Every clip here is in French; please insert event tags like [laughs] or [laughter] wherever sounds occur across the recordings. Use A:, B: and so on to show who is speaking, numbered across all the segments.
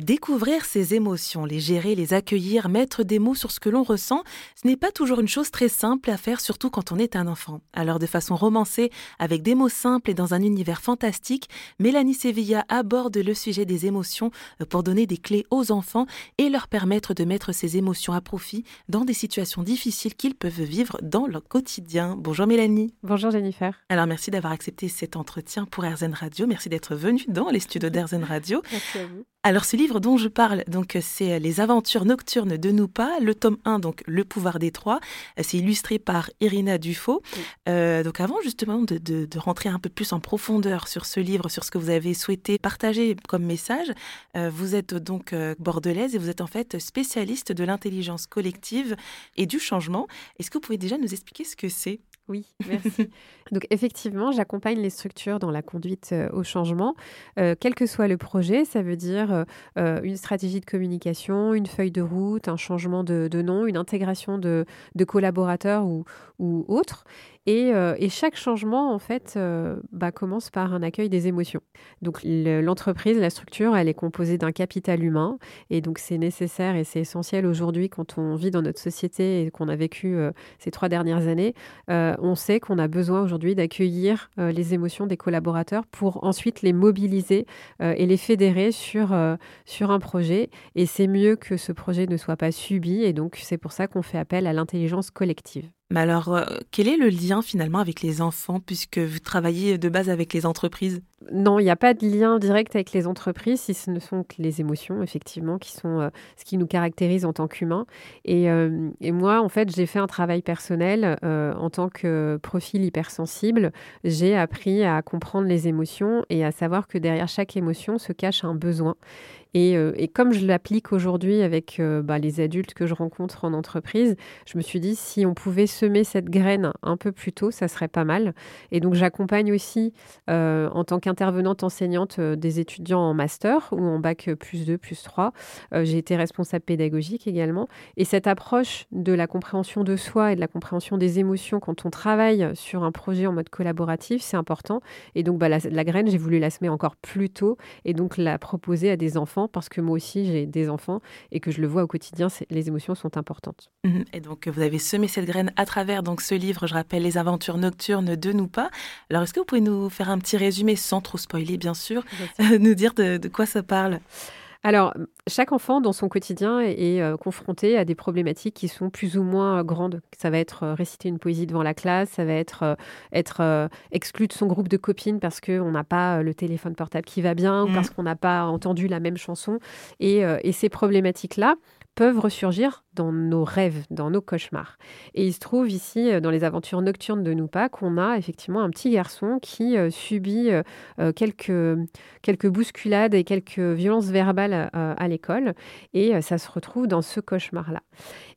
A: Découvrir ses émotions, les gérer, les accueillir, mettre des mots sur ce que l'on ressent, ce n'est pas toujours une chose très simple à faire, surtout quand on est un enfant. Alors de façon romancée, avec des mots simples et dans un univers fantastique, Mélanie Sevilla aborde le sujet des émotions euh, pour donner des clés aux enfants et leur permettre de mettre ces émotions à profit dans des situations difficiles qu'ils peuvent vivre dans leur quotidien. Bonjour Mélanie.
B: Bonjour Jennifer.
A: Alors merci d'avoir accepté cet entretien pour RZN Radio. Merci d'être venue dans les studios d'RZN Radio.
B: Merci à vous.
A: Alors ce livre dont je parle, donc c'est Les aventures nocturnes de Noupa, le tome 1, donc Le pouvoir des trois. C'est illustré par Irina Dufaux. Euh, donc avant justement de, de, rentrer un peu plus en profondeur sur ce livre, sur ce que vous avez souhaité partager comme message, euh, vous êtes donc euh, bordelaise et vous êtes en fait spécialiste de l'intelligence collective et du changement. Est-ce que vous pouvez déjà nous expliquer ce que c'est?
B: Oui, merci. [laughs] Donc effectivement, j'accompagne les structures dans la conduite euh, au changement, euh, quel que soit le projet. Ça veut dire euh, une stratégie de communication, une feuille de route, un changement de, nom, une intégration de, collaborateurs ou, ou autres. Euh, et, chaque changement, en fait, euh, bah, commence par un accueil des émotions. Donc l'entreprise, la structure, elle est composée d'un capital humain. Et donc c'est nécessaire et c'est essentiel aujourd'hui quand on vit dans notre société et qu'on a vécu euh, ces trois dernières années. on sait qu'on a besoin aujourd'hui d'accueillir les émotions des collaborateurs pour ensuite les mobiliser et les fédérer sur, sur un projet. Et c'est mieux que ce projet ne soit pas subi. Et donc c'est pour ça qu'on fait appel à l'intelligence collective.
A: Mais alors, euh, quel est le lien finalement avec les enfants puisque vous travaillez de base avec les entreprises?
B: Non, il n'y a pas de lien direct avec les entreprises si ce ne sont que les émotions, effectivement, qui sont euh, ce qui nous caractérise en tant qu'humains. Euh, et, moi, en fait, j'ai fait un travail personnel en tant que profil hypersensible. J'ai appris à comprendre les émotions et à savoir que derrière chaque émotion se cache un besoin. Euh, et, comme je l'applique aujourd'hui avec euh, bah, les adultes que je rencontre en entreprise, je me suis dit si on pouvait semer cette graine un peu plus tôt, ça serait pas mal. Et donc j'accompagne aussi euh, en tant qu'intervenante enseignante des étudiants en master ou en bac plus 2, plus 3. J'ai été responsable pédagogique également. Et cette approche de la compréhension de soi et de la compréhension des émotions quand on travaille sur un projet en mode collaboratif, c'est important. Et donc bah, la, la graine, j'ai voulu la semer encore plus tôt et donc la proposer à des enfants parce que moi aussi j'ai des enfants et que je le vois au quotidien, les émotions sont importantes.
A: Mhm. Et donc vous avez semé cette graine à travers donc ce livre, je rappelle Les aventures nocturnes de nous pas. Alors est-ce que vous pouvez nous faire un petit résumé sans trop spoiler bien sûr, [laughs] nous dire de quoi ça parle?
B: Alors, chaque enfant dans son quotidien est, euh, confronté à des problématiques qui sont plus ou moins euh, grandes. Ça va être euh, réciter une poésie devant la classe, ça va être être exclu de son groupe de copines parce qu'on n'a pas le téléphone portable qui va bien ou mmh. parce qu'on n'a pas entendu la même chanson. et ces problématiques-là, peuvent ressurgir dans nos rêves, dans nos cauchemars. Et il se trouve ici, euh, dans les aventures nocturnes de Noupa, qu'on a effectivement un petit garçon qui euh, subit euh, quelques, quelques bousculades et quelques violences verbales à l'école. Et ça se retrouve dans ce cauchemar-là.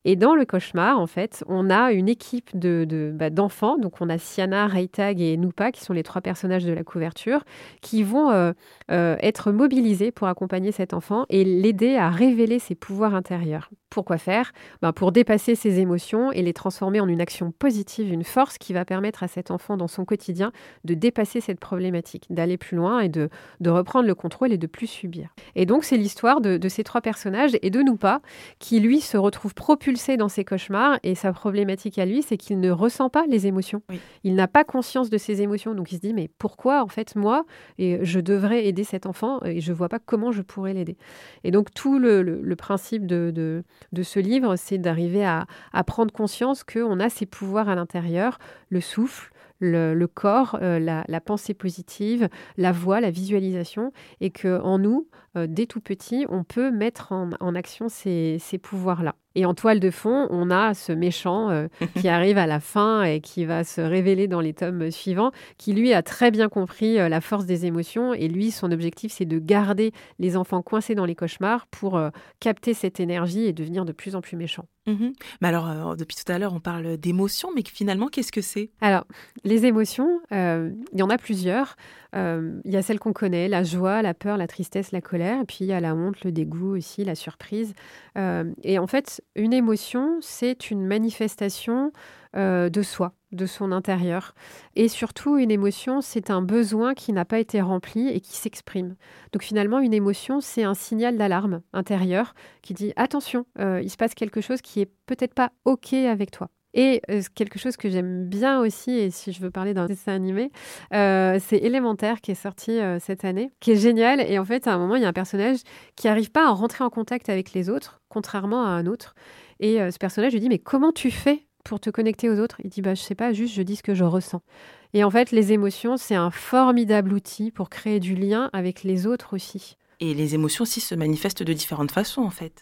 B: Et dans le cauchemar, en fait, on a une équipe de, bah, d'enfants. Donc, on a Siana, Reitag et Noupa, qui sont les trois personnages de la couverture, qui vont être mobilisés pour accompagner cet enfant et l'aider à révéler ses pouvoirs intérieurs. Pourquoi faire? Ben, Pour dépasser ses émotions et les transformer en une action positive, une force qui va permettre à cet enfant dans son quotidien de dépasser cette problématique, d'aller plus loin et de, de reprendre le contrôle et de plus subir. Et donc c'est l'histoire de, de, ces trois personnages et de nous pas, qui lui se retrouve propulsé dans ses cauchemars et sa problématique à lui, c'est qu'il ne ressent pas les émotions. Il n'a pas conscience de ses émotions, donc il se dit mais pourquoi en fait moi et je devrais aider cet enfant et je vois pas comment je pourrais l'aider. Et donc tout le, le, principe de, de de ce livre, c'est d'arriver à, prendre conscience qu'on a ces pouvoirs à l'intérieur, le souffle, le, corps, euh, la, pensée positive, la voix, la visualisation, et que en nous, euh, dès tout petit, on peut mettre en, action ces pouvoirs-là. Et en toile de fond, on a ce méchant euh, [laughs] qui arrive à la fin et qui va se révéler dans les tomes suivants, qui lui a très bien compris euh, la force des émotions. Et lui, son objectif, c'est de garder les enfants coincés dans les cauchemars pour euh, capter cette énergie et devenir de plus en plus méchant.
A: Mhm. Mais alors, depuis tout à l'heure, on parle d'émotions, mais finalement, qu'est-ce que c'est?
B: Alors, les émotions, il y en a plusieurs. Il y a celles qu'on connaît, la joie, la peur, la tristesse, la colère. Et puis, il y a la honte, le dégoût aussi, la surprise. et en fait, une émotion, c'est une manifestation euh, de soi, de son intérieur. Et surtout, une émotion, c'est un besoin qui n'a pas été rempli et qui s'exprime. Donc finalement, une émotion, c'est un signal d'alarme intérieur qui dit attention, euh, il se passe quelque chose qui est peut-être pas OK avec toi. Et euh, quelque chose que j'aime bien aussi, et si je veux parler d'un dessin animé, euh, c'est Élémentaire qui est sorti cette année, qui est génial. Et en fait, à un moment, il y a un personnage qui n'arrive pas à rentrer en contact avec les autres, contrairement à un autre. Et ce personnage lui dit Mais comment tu fais pour te connecter aux autres? Il dit bah, Je sais pas, juste je dis ce que je ressens. Et en fait, les émotions, c'est un formidable outil pour créer du lien avec les autres aussi.
A: Et les émotions aussi se manifestent de différentes façons, en fait.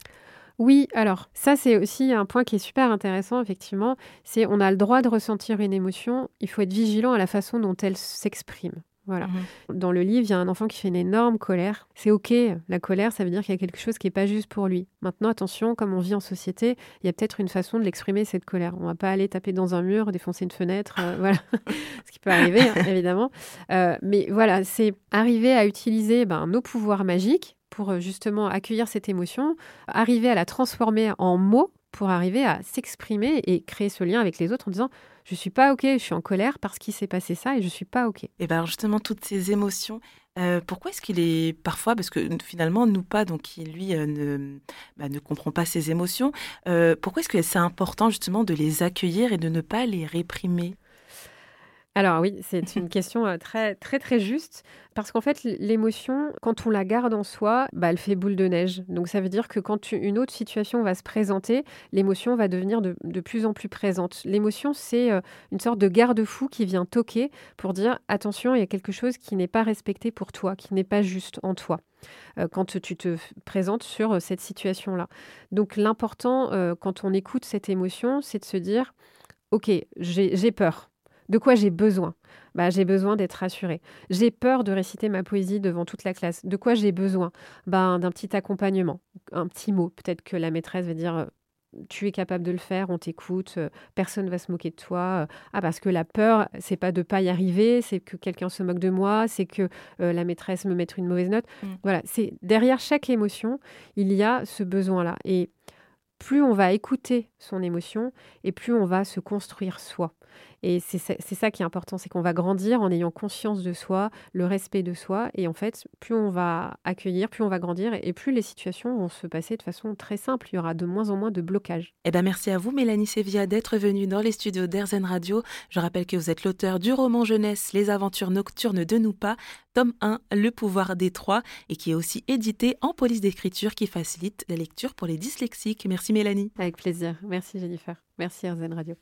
B: Oui, alors ça c'est aussi un point qui est super intéressant effectivement, c'est on a le droit de ressentir une émotion, il faut être vigilant à la façon dont elle s'exprime. Voilà. Mmh Dans le livre, il y a un enfant qui fait une énorme colère. C'est OK, la colère, ça veut dire qu'il y a quelque chose qui n'est pas juste pour lui. Maintenant, attention, comme on vit en société, il y a peut-être une façon de l'exprimer, cette colère. On ne va pas aller taper dans un mur, défoncer une fenêtre, euh, [laughs] voilà. Ce qui peut arriver, hein, évidemment. Euh, mais voilà, c'est arriver à utiliser ben, nos pouvoirs magiques pour euh, justement accueillir cette émotion, arriver à la transformer en mots pour arriver à s'exprimer et créer ce lien avec les autres en disant je suis pas ok, je suis en colère parce qu'il s'est passé ça et je suis pas ok.
A: Et bien justement toutes ces émotions, euh, pourquoi est-ce qu'il est parfois parce que finalement nous pas donc qui lui euh, ne bah, ne comprend pas ses émotions, pourquoi est-ce que c'est important justement de les accueillir et de ne pas les réprimer?
B: Alors oui, c'est une [laughs] question euh, très très très juste parce qu'en fait l'émotion, quand on la garde en soi, bah, elle fait boule de neige. Donc ça veut dire que quand une autre situation va se présenter, l'émotion va devenir de, plus en plus présente. L'émotion, c'est euh, une sorte de garde-fou qui vient toquer pour dire attention, il y a quelque chose qui n'est pas respecté pour toi, qui n'est pas juste en toi euh, quand tu te présentes sur cette situation-là. Donc l'important quand on écoute cette émotion, c'est de se dire, OK, j'ai peur, de quoi j'ai besoin? Bah, J'ai besoin d'être rassurée. J'ai peur de réciter ma poésie devant toute la classe. De quoi j'ai besoin? Bah, D'un petit accompagnement, un petit mot. Peut-être que la maîtresse va dire euh, tu es capable de le faire, on t'écoute, euh, personne ne va se moquer de toi. Euh, ah, parce que la peur, c'est pas de pas y arriver, c'est que quelqu'un se moque de moi, c'est que la maîtresse me mette une mauvaise note. Mmh. Voilà, c'est derrière chaque émotion, il y a ce besoin-là. Et plus on va écouter son émotion et plus on va se construire soi. Et c'est ça qui est important, c'est qu'on va grandir en ayant conscience de soi, le respect de soi. Et en fait, plus on va accueillir, plus on va grandir et plus les situations vont se passer de façon très simple. Il y aura de moins en moins de blocages.
A: Eh ben merci à vous, Mélanie Sévia, d'être venue dans les studios d'Airzen Radio. Je rappelle que vous êtes l'auteur du roman jeunesse Les aventures nocturnes de nous pas, tome 1, Le pouvoir des trois, et qui est aussi édité en police d'écriture qui facilite la lecture pour les dyslexiques. Merci, Mélanie.
B: Avec plaisir. Merci, Jennifer. Merci, Airzen Radio.